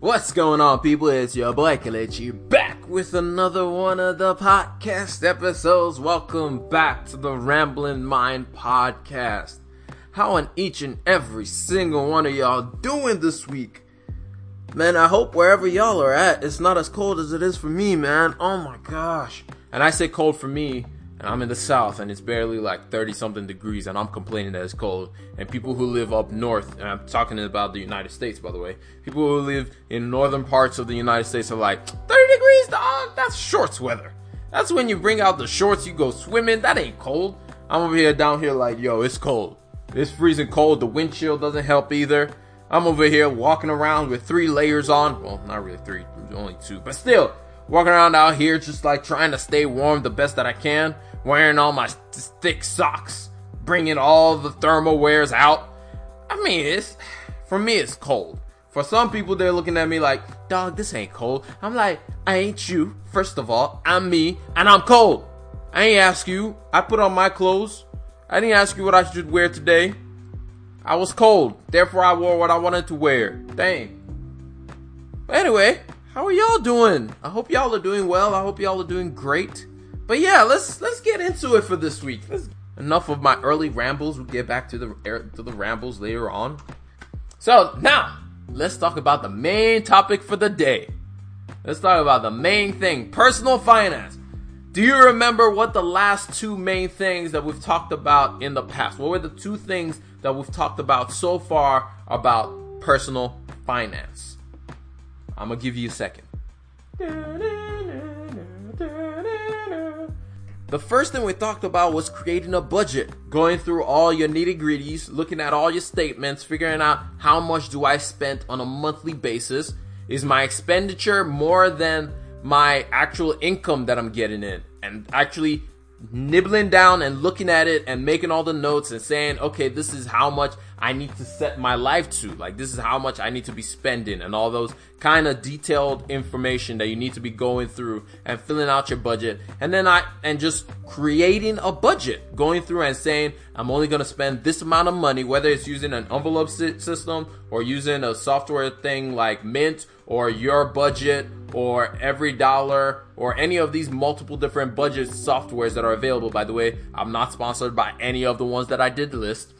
What's going on, people? It's your boy Kelechi back with another one of the podcast episodes. Welcome back to the Rambling Mind podcast. How are each and every single one of y'all doing this week? Man, I hope wherever y'all are at, it's not as cold as it is for me, man. Oh my gosh. And I say cold for me and I'm in the south and it's barely like 30 something degrees and I'm complaining that it's cold. And people who live up north, and I'm talking about the United States by the way, people who live in northern parts of the United States are like, 30 degrees, dog, that's shorts weather. That's when you bring out the shorts, you go swimming, that ain't cold. I'm over here down here like, yo, it's cold. It's freezing cold, the wind chill doesn't help either. I'm over here walking around with three layers on. Well, not really three, only two, but still, walking around out here just like trying to stay warm the best that I can wearing all my thick socks, bringing all the thermal wears out. I mean, it's for me, it's cold. For some people, they're looking at me like, dog, this ain't cold. I'm like, I ain't you. First of all, I'm me, and I'm cold. I ain't ask you. I put on my clothes. I didn't ask you what I should wear today. I was cold, therefore I wore what I wanted to wear. Dang. But anyway, how are y'all doing? I hope y'all are doing well. I hope y'all are doing great. But yeah, let's let's get into it for this week. Let's, enough of my early rambles. We'll get back to the er, to the rambles later on. So now let's talk about the main topic for the day. Let's talk about the main thing: personal finance. Do you remember what the last two main things that we've talked about in the past? What were the two things that we've talked about so far about personal finance? I'm gonna give you a second. The first thing we talked about was creating a budget, going through all your nitty gritties, looking at all your statements, figuring out how much do I spend on a monthly basis. Is my expenditure more than my actual income that I'm getting in? And actually nibbling down and looking at it and making all the notes and saying, okay, this is how much I need to set my life to. Like, this is how much I need to be spending and all those kind of detailed information that you need to be going through and filling out your budget. And then I, and just creating a budget, going through and saying, I'm only going to spend this amount of money, whether it's using an envelope system or using a software thing like Mint or your budget or EveryDollar or any of these multiple different budget softwares that are available. By the way, I'm not sponsored by any of the ones that I did list,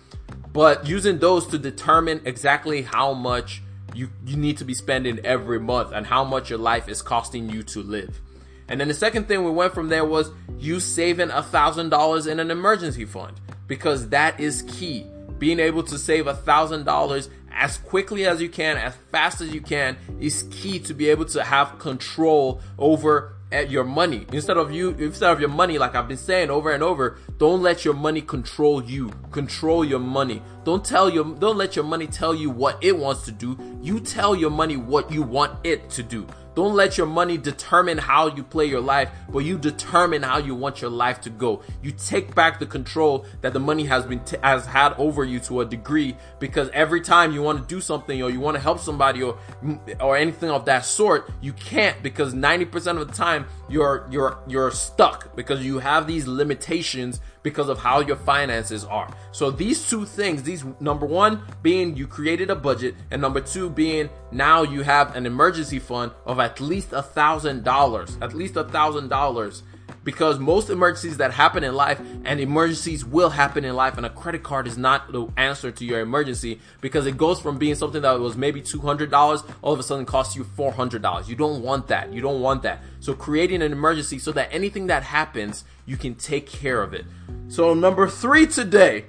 but using those to determine exactly how much you, you need to be spending every month and how much your life is costing you to live. And then the second thing we went from there was you saving a thousand dollars in an emergency fund because that is key. Being able to save a thousand dollars as quickly as you can, as fast as you can, is key to be able to have control over at your money. Instead of you instead of your money like i've been saying over and over don't let your money control you. Control your money. Don't tell your don't let your money tell you what it wants to do. You tell your money what you want it to do don't let your money determine how you play your life, but you determine how you want your life to go. You take back the control that the money has been t- has had over you to a degree because every time you want to do something or you want to help somebody or mm, or anything of that sort, you can't because 90% of the time you're you're you're stuck because you have these limitations because of how your finances are. So these two things, these number one being you created a budget, and number two being now you have an emergency fund of at least a thousand dollars, at least a thousand dollars because most emergencies that happen in life and emergencies will happen in life and a credit card is not the answer to your emergency because it goes from being something that was maybe $200 all of a sudden costs you $400 you don't want that. You don't want that. So creating an emergency so that anything that happens you can take care of it. So number three today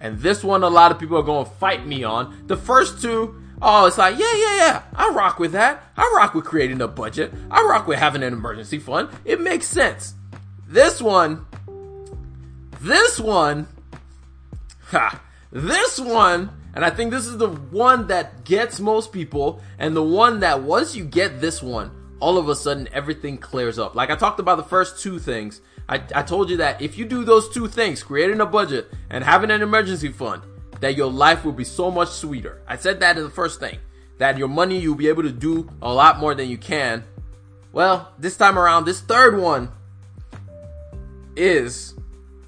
and this one a lot of people are going to fight me on the first two Oh, it's like, yeah, yeah, yeah. I rock with that. I rock with creating a budget. I rock with having an emergency fund. It makes sense. This one, this one, ha, this one, and I think this is the one that gets most people, and the one that once you get this one, all of a sudden everything clears up. Like I talked about the first two things. I, I told you that if you do those two things, creating a budget and having an emergency fund, that your life will be so much sweeter. I said that in the first thing. That your money you'll be able to do a lot more than you can. Well, this time around, this third one is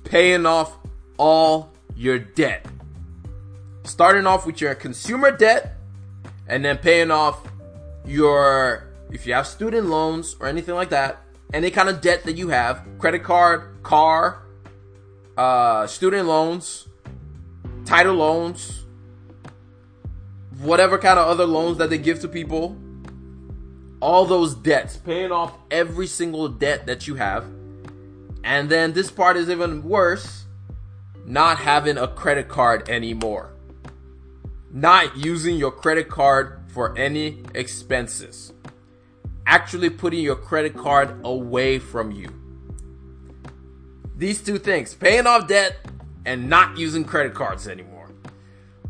paying off all your debt. Starting off with your consumer debt and then paying off your if you have student loans or anything like that, any kind of debt that you have, credit card, car, uh, student loans, title loans, whatever kind of other loans that they give to people, all those debts, paying off every single debt that you have. And then this part is even worse not having a credit card anymore. Not using your credit card for any expenses. Actually putting your credit card away from you. These two things, paying off debt and not using credit cards anymore.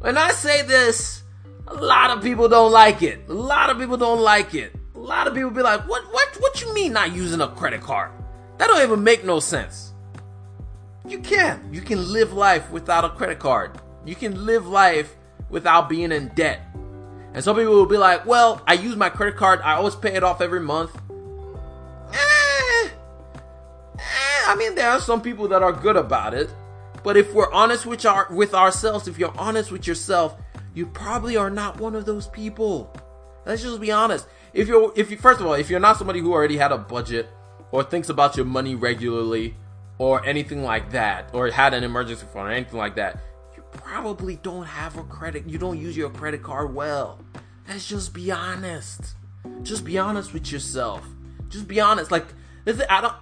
When I say this, a lot of people don't like it. A lot of people don't like it. A lot of people be like, "What what what you mean not using a credit card? That don't even make no sense." You can. You can live life without a credit card. You can live life without being in debt. And some people will be like, "Well, I use my credit card. I always pay it off every month." Eh, eh, I mean, there are some people that are good about it. But if we're honest with our with ourselves, if you're honest with yourself, you probably are not one of those people. Let's just be honest. If you're, if you, first of all, if you're not somebody who already had a budget or thinks about your money regularly or anything like that, or had an emergency fund or anything like that, you probably don't have a credit, you don't use your credit card well. Let's just be honest. Just be honest with yourself. Just be honest. Like, I don't,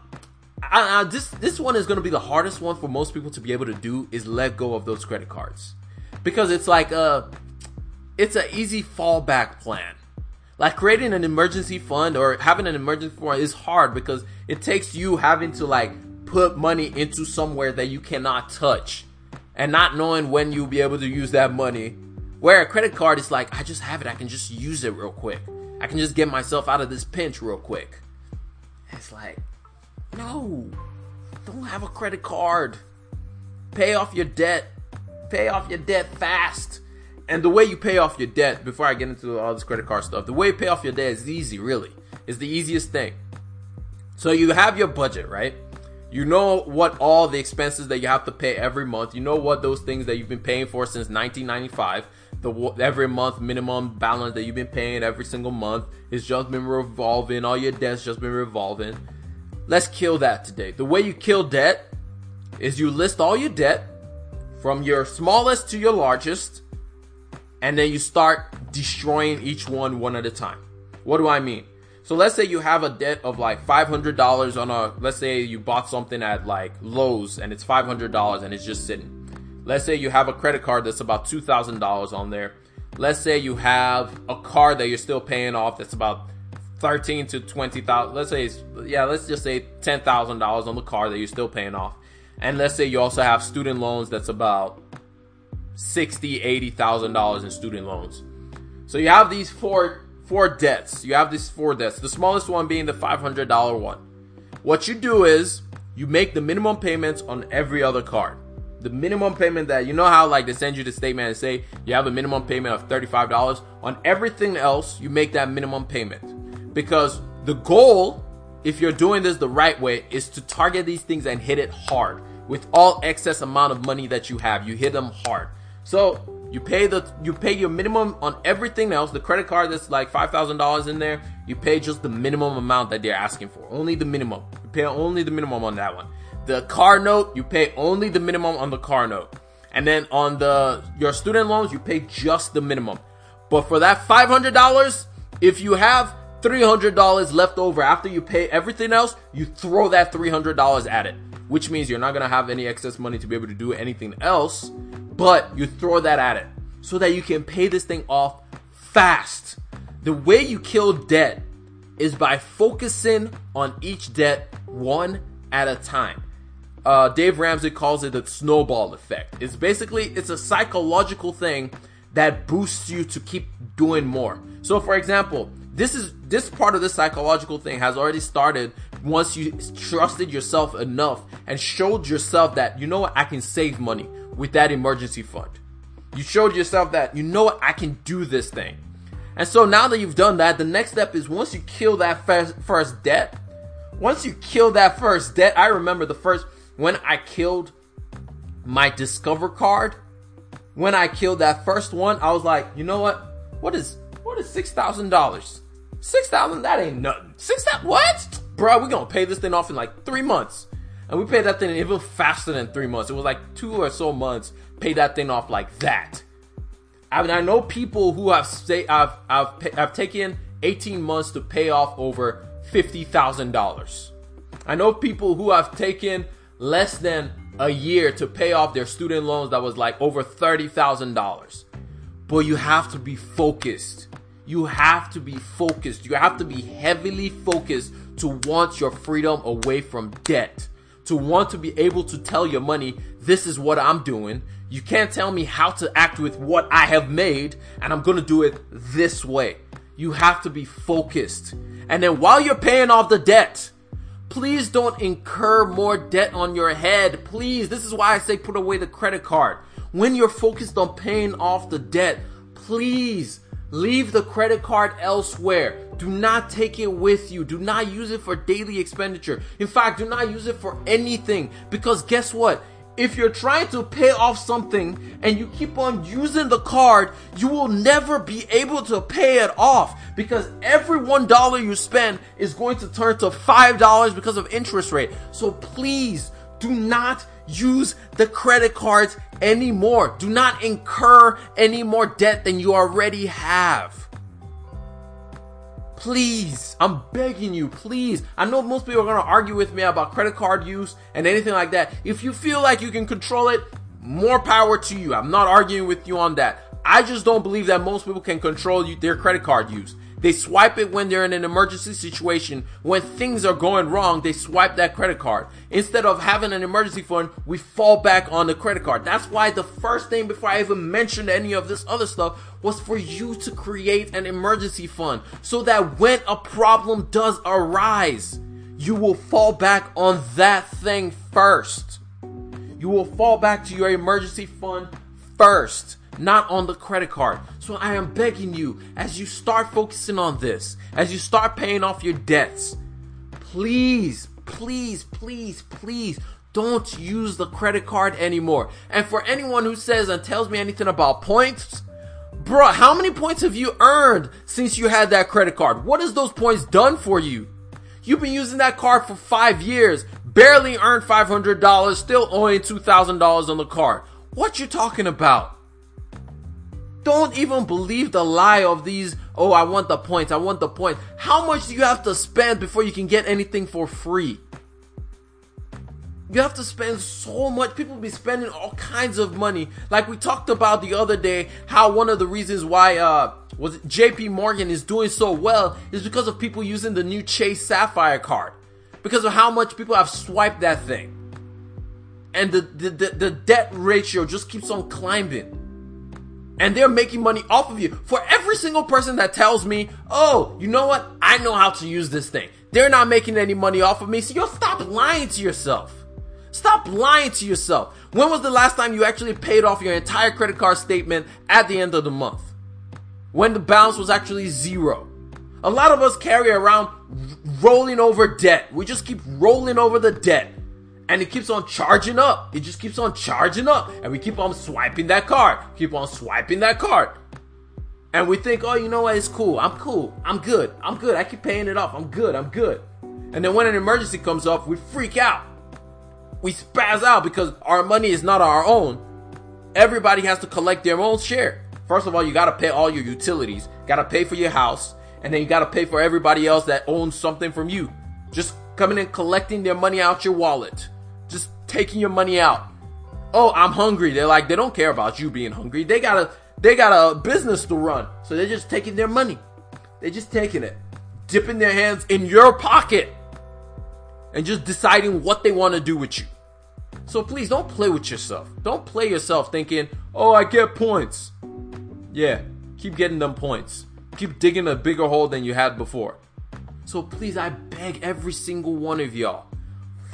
I, I, this this one is going to be the hardest one for most people to be able to do is let go of those credit cards because it's like uh, a it's an easy fallback plan. Like creating an emergency fund or having an emergency fund is hard because it takes you having to like put money into somewhere that you cannot touch and not knowing when you'll be able to use that money. Where a credit card is like, I just have it, I can just use it real quick. I can just get myself out of this pinch real quick. It's like, no, don't have a credit card. Pay off your debt. Pay off your debt fast. And the way you pay off your debt, before I get into all this credit card stuff, the way you pay off your debt is easy, really. It's the easiest thing. So you have your budget, right? You know what all the expenses that you have to pay every month. You know what those things that you've been paying for since 1995. The every month minimum balance that you've been paying every single month has just been revolving. All your debts just been revolving. Let's kill that today. The way you kill debt is you list all your debt from your smallest to your largest and then you start destroying each one one at a time. What do I mean? So let's say you have a debt of like $500 on a, let's say you bought something at like Lowe's and it's $500 and it's just sitting. Let's say you have a credit card that's about $2,000 on there. Let's say you have a car that you're still paying off that's about 13 to 20,000. Let's say, yeah, let's just say $10,000 on the car that you're still paying off. And let's say you also have student loans that's about sixty, eighty thousand dollars in student loans. So you have these four four debts. You have these four debts. The smallest one being the five hundred dollar one. What you do is you make the minimum payments on every other card. The minimum payment that you know how like they send you the statement and say you have a minimum payment of thirty five dollars on everything else. You make that minimum payment because the goal, if you're doing this the right way, is to target these things and hit it hard with all excess amount of money that you have. You hit them hard. So you pay the you pay your minimum on everything else. The credit card that's like five thousand dollars in there, you pay just the minimum amount that they're asking for. Only the minimum. You pay only the minimum on that one. The car note, you pay only the minimum on the car note. And then on the your student loans, you pay just the minimum. But for that five hundred dollars, if you have three hundred dollars left over after you pay everything else, you throw that three hundred dollars at it. Which means you're not gonna have any excess money to be able to do anything else but you throw that at it so that you can pay this thing off fast. The way you kill debt is by focusing on each debt one at a time. Uh, Dave Ramsey calls it the snowball effect. It's basically it's a psychological thing that boosts you to keep doing more. So, for example, this is this part of this psychological thing has already started once you trusted yourself enough and showed yourself that you know what I can save money with that emergency fund. You showed yourself that, you know what, I can do this thing. And so now that you've done that, the next step is once you kill that first, first debt, once you kill that first debt, I remember the first, when I killed my Discover card, when I killed that first one, I was like, you know what? What is, what is $6,000? Six thousand, that ain't nothing. Six thousand, what? Bro, we gonna pay this thing off in like three months. And we paid that thing even faster than three months. It was like two or so months, paid that thing off like that. I mean, I know people who have say I've I've I've taken 18 months to pay off over fifty thousand dollars. I know people who have taken less than a year to pay off their student loans that was like over thirty thousand dollars. But you have to be focused. You have to be focused. You have to be heavily focused to want your freedom away from debt. To want to be able to tell your money, this is what I'm doing. You can't tell me how to act with what I have made, and I'm gonna do it this way. You have to be focused. And then while you're paying off the debt, please don't incur more debt on your head. Please, this is why I say put away the credit card. When you're focused on paying off the debt, please leave the credit card elsewhere. Do not take it with you. Do not use it for daily expenditure. In fact, do not use it for anything because guess what? if you're trying to pay off something and you keep on using the card, you will never be able to pay it off because every one dollar you spend is going to turn to five dollars because of interest rate. So please do not use the credit cards anymore. Do not incur any more debt than you already have. Please, I'm begging you, please. I know most people are gonna argue with me about credit card use and anything like that. If you feel like you can control it, more power to you. I'm not arguing with you on that. I just don't believe that most people can control their credit card use. They swipe it when they're in an emergency situation. When things are going wrong, they swipe that credit card. Instead of having an emergency fund, we fall back on the credit card. That's why the first thing before I even mentioned any of this other stuff was for you to create an emergency fund so that when a problem does arise, you will fall back on that thing first. You will fall back to your emergency fund first not on the credit card. So I am begging you, as you start focusing on this, as you start paying off your debts, please, please, please, please don't use the credit card anymore. And for anyone who says and tells me anything about points, bro, how many points have you earned since you had that credit card? What has those points done for you? You've been using that card for five years, barely earned $500, still owing $2,000 on the card. What you talking about? Don't even believe the lie of these, oh, I want the points, I want the points. How much do you have to spend before you can get anything for free? You have to spend so much. People be spending all kinds of money. Like we talked about the other day, how one of the reasons why uh was JP Morgan is doing so well is because of people using the new Chase Sapphire card. Because of how much people have swiped that thing. And the, the, the, the debt ratio just keeps on climbing and they're making money off of you. For every single person that tells me, oh, you know what? I know how to use this thing. They're not making any money off of me. So you'll stop lying to yourself. Stop lying to yourself. When was the last time you actually paid off your entire credit card statement at the end of the month? When the balance was actually zero. A lot of us carry around rolling over debt. We just keep rolling over the debt and it keeps on charging up. It just keeps on charging up. And we keep on swiping that card. Keep on swiping that card. And we think, oh, you know what? It's cool. I'm cool. I'm good. I'm good. I keep paying it off. I'm good. I'm good. And then when an emergency comes up, we freak out. We spaz out because our money is not our own. Everybody has to collect their own share. First of all, you gotta pay all your utilities, gotta pay for your house, and then you gotta pay for everybody else that owns something from you. Just coming and collecting their money out your wallet just taking your money out. Oh, I'm hungry. They're like, they don't care about you being hungry. They got a, they got a business to run. So they're just taking their money. They're just taking it, dipping their hands in your pocket and just deciding what they want to do with you. So please don't play with yourself. Don't play yourself thinking, oh, I get points. Yeah, keep getting them points. Keep digging a bigger hole than you had before. So please, I beg every single one of y'all,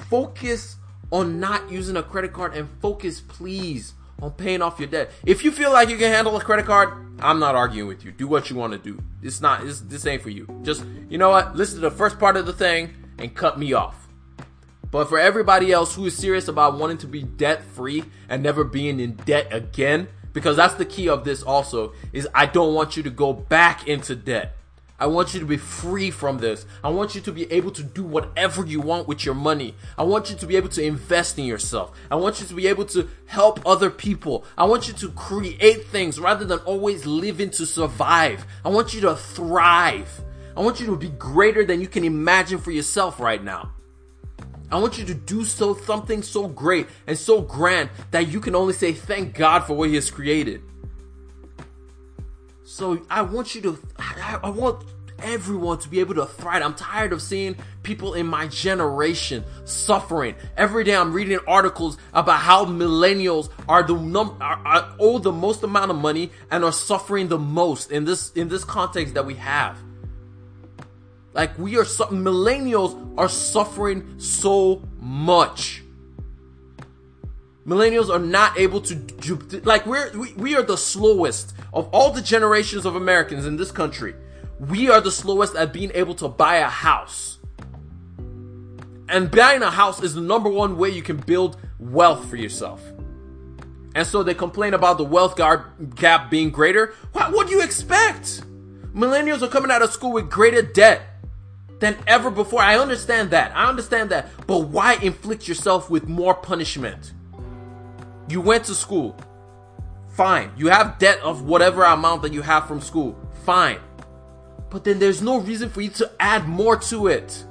focus on not using a credit card and focus, please, on paying off your debt. If you feel like you can handle a credit card, I'm not arguing with you. Do what you want to do. It's not, this, this ain't for you. Just, you know what? Listen to the first part of the thing and cut me off. But for everybody else who is serious about wanting to be debt free and never being in debt again, because that's the key of this also, is I don't want you to go back into debt. I want you to be free from this. I want you to be able to do whatever you want with your money. I want you to be able to invest in yourself. I want you to be able to help other people. I want you to create things rather than always living to survive. I want you to thrive. I want you to be greater than you can imagine for yourself right now. I want you to do so something so great and so grand that you can only say thank God for what he has created. So I want you to, I, I want everyone to be able to thrive. I'm tired of seeing people in my generation suffering. Every day I'm reading articles about how millennials are the num are, are owe the most amount of money and are suffering the most in this in this context that we have. Like we are millennials are suffering so much. Millennials are not able to like we're we, we are the slowest of all the generations of Americans in this country. We are the slowest at being able to buy a house. And buying a house is the number one way you can build wealth for yourself. And so they complain about the wealth gap being greater. What, what do you expect? Millennials are coming out of school with greater debt than ever before. I understand that. I understand that. But why inflict yourself with more punishment? You went to school. Fine. You have debt of whatever amount that you have from school. Fine. But then there's no reason for you to add more to it.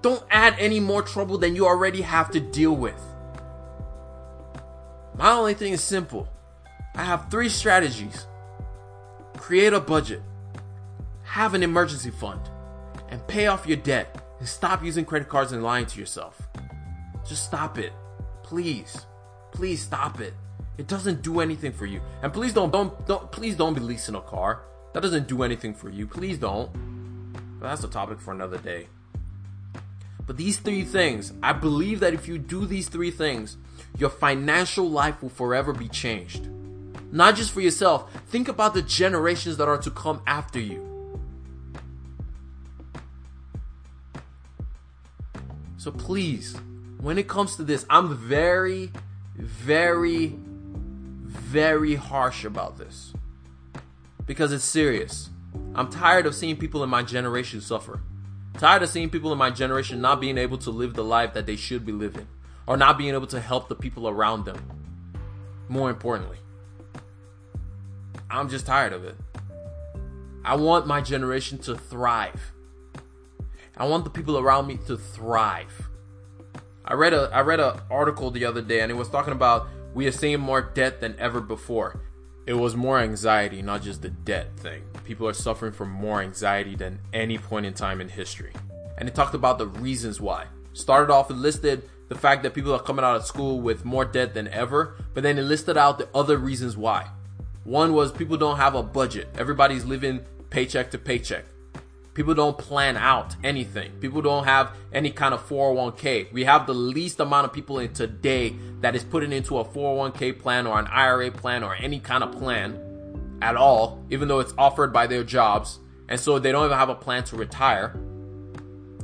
Don't add any more trouble than you already have to deal with. My only thing is simple. I have three strategies. Create a budget. Have an emergency fund and pay off your debt and stop using credit cards and lying to yourself. Just stop it. Please. Please stop it. It doesn't do anything for you. And please don't don't don't please don't be leasing a car. That doesn't do anything for you. Please don't. But that's a topic for another day. But these three things, I believe that if you do these three things, your financial life will forever be changed. Not just for yourself, think about the generations that are to come after you. So please, when it comes to this, I'm very, very, very harsh about this. Because it's serious. I'm tired of seeing people in my generation suffer. Tired of seeing people in my generation not being able to live the life that they should be living, or not being able to help the people around them. More importantly, I'm just tired of it. I want my generation to thrive. I want the people around me to thrive. I read a I read an article the other day and it was talking about we are seeing more debt than ever before. It was more anxiety, not just the debt thing. People are suffering from more anxiety than any point in time in history. And it talked about the reasons why. Started off and listed the fact that people are coming out of school with more debt than ever, but then it listed out the other reasons why. One was people don't have a budget. Everybody's living paycheck to paycheck. People don't plan out anything. People don't have any kind of 401k. We have the least amount of people in today that is putting into a 401k plan or an IRA plan or any kind of plan at all, even though it's offered by their jobs. And so they don't even have a plan to retire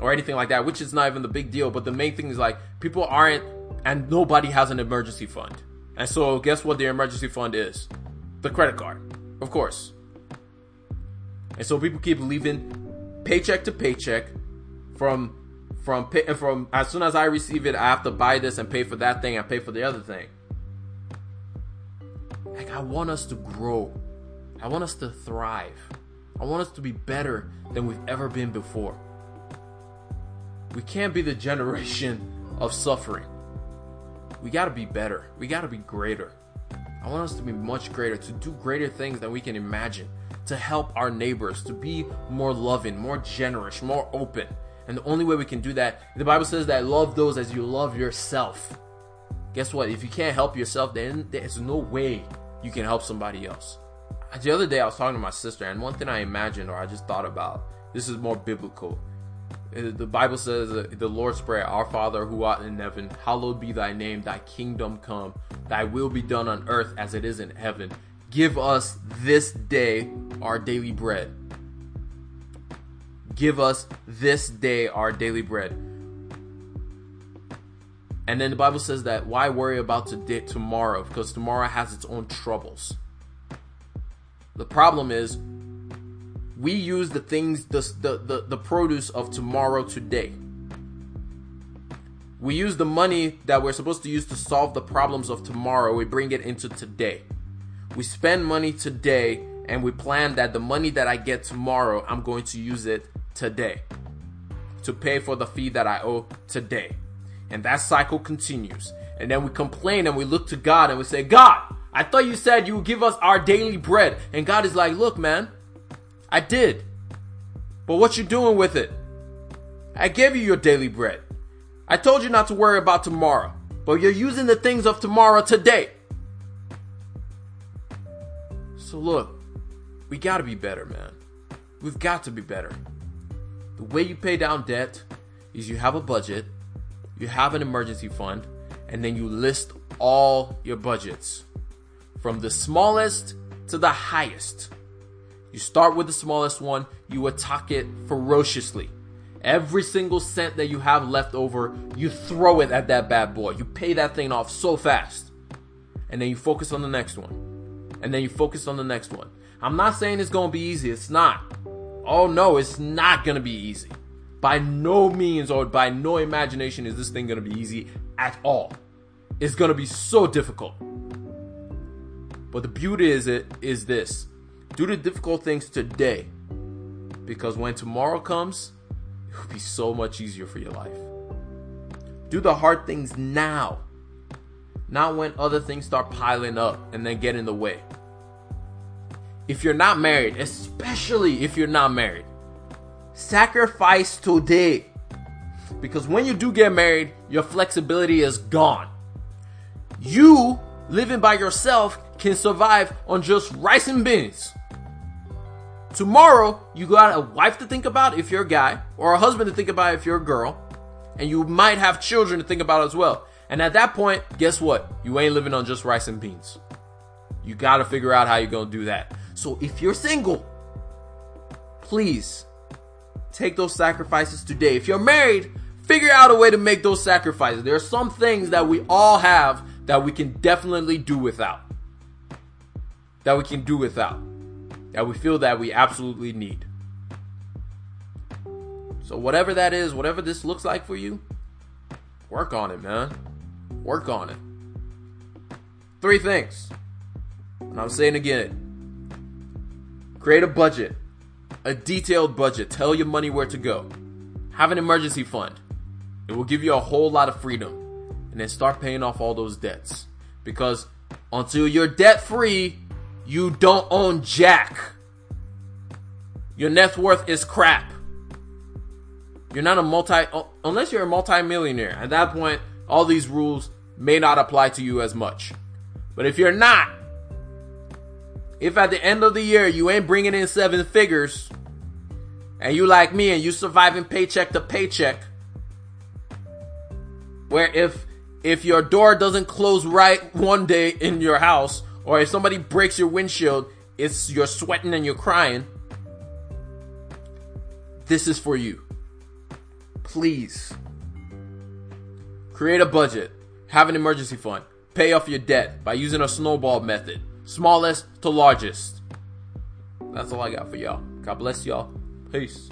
or anything like that, which is not even the big deal. But the main thing is like people aren't, and nobody has an emergency fund. And so guess what their emergency fund is? The credit card, of course. And so people keep leaving paycheck to paycheck from from from as soon as I receive it, I have to buy this and pay for that thing and pay for the other thing. Like I want us to grow. I want us to thrive. I want us to be better than we've ever been before. We can't be the generation of suffering. We got to be better. We got to be greater. I want us to be much greater, to do greater things than we can imagine to help our neighbors, to be more loving, more generous, more open. And the only way we can do that, the Bible says that love those as you love yourself. Guess what? If you can't help yourself, then there's no way you can help somebody else. The other day I was talking to my sister, and one thing I imagined or I just thought about this is more biblical. Uh, the Bible says the Lord's Prayer, Our Father who art in heaven, hallowed be thy name, thy kingdom come, thy will be done on earth as it is in heaven. Give us this day our daily bread. Give us this day our daily bread. And then the Bible says that why worry about today, tomorrow? Because tomorrow has its own troubles. The problem is we use the things, the, the, the, the produce of tomorrow today. We use the money that we're supposed to use to solve the problems of tomorrow, we bring it into today. We spend money today and we plan that the money that I get tomorrow, I'm going to use it today to pay for the fee that I owe today. And that cycle continues. And then we complain and we look to God and we say, God, I thought you said you would give us our daily bread. And God is like, look, man, I did. But what you doing with it? I gave you your daily bread. I told you not to worry about tomorrow, but you're using the things of tomorrow today. So look, we gotta be better, man. We've got to be better. The way you pay down debt is you have a budget, you have an emergency fund, and then you list all your budgets from the smallest to the highest. You start with the smallest one, you attack it ferociously. Every single cent that you have left over, you throw it at that bad boy. You pay that thing off so fast. And then you focus on the next one. And then you focus on the next one. I'm not saying it's gonna be easy, it's not. Oh no, it's not gonna be easy. By no means or by no imagination is this thing gonna be easy at all. It's gonna be so difficult. But the beauty is it is this. Do the difficult things today. Because when tomorrow comes, it will be so much easier for your life. Do the hard things now. Not when other things start piling up and then get in the way. If you're not married, especially if you're not married, sacrifice today. Because when you do get married, your flexibility is gone. You living by yourself can survive on just rice and beans. Tomorrow, you got a wife to think about if you're a guy, or a husband to think about if you're a girl, and you might have children to think about as well. And at that point, guess what? You ain't living on just rice and beans. You gotta figure out how you're gonna do that. So if you're single, please take those sacrifices today. If you're married, figure out a way to make those sacrifices. There are some things that we all have that we can definitely do without. That we can do without. That we feel that we absolutely need. So, whatever that is, whatever this looks like for you, work on it, man. Work on it. Three things. And I'm saying again create a budget, a detailed budget. Tell your money where to go. Have an emergency fund. It will give you a whole lot of freedom. And then start paying off all those debts. Because until you're debt free, you don't own jack. Your net worth is crap. You're not a multi, unless you're a multi-millionaire. At that point, all these rules may not apply to you as much. But if you're not, if at the end of the year you ain't bringing in seven figures, and you like me and you surviving paycheck to paycheck, where if if your door doesn't close right one day in your house, or if somebody breaks your windshield, it's you're sweating and you're crying. This is for you. Please. Create a budget. Have an emergency fund. Pay off your debt by using a snowball method. Smallest to largest. That's all I got for y'all. God bless y'all. Peace.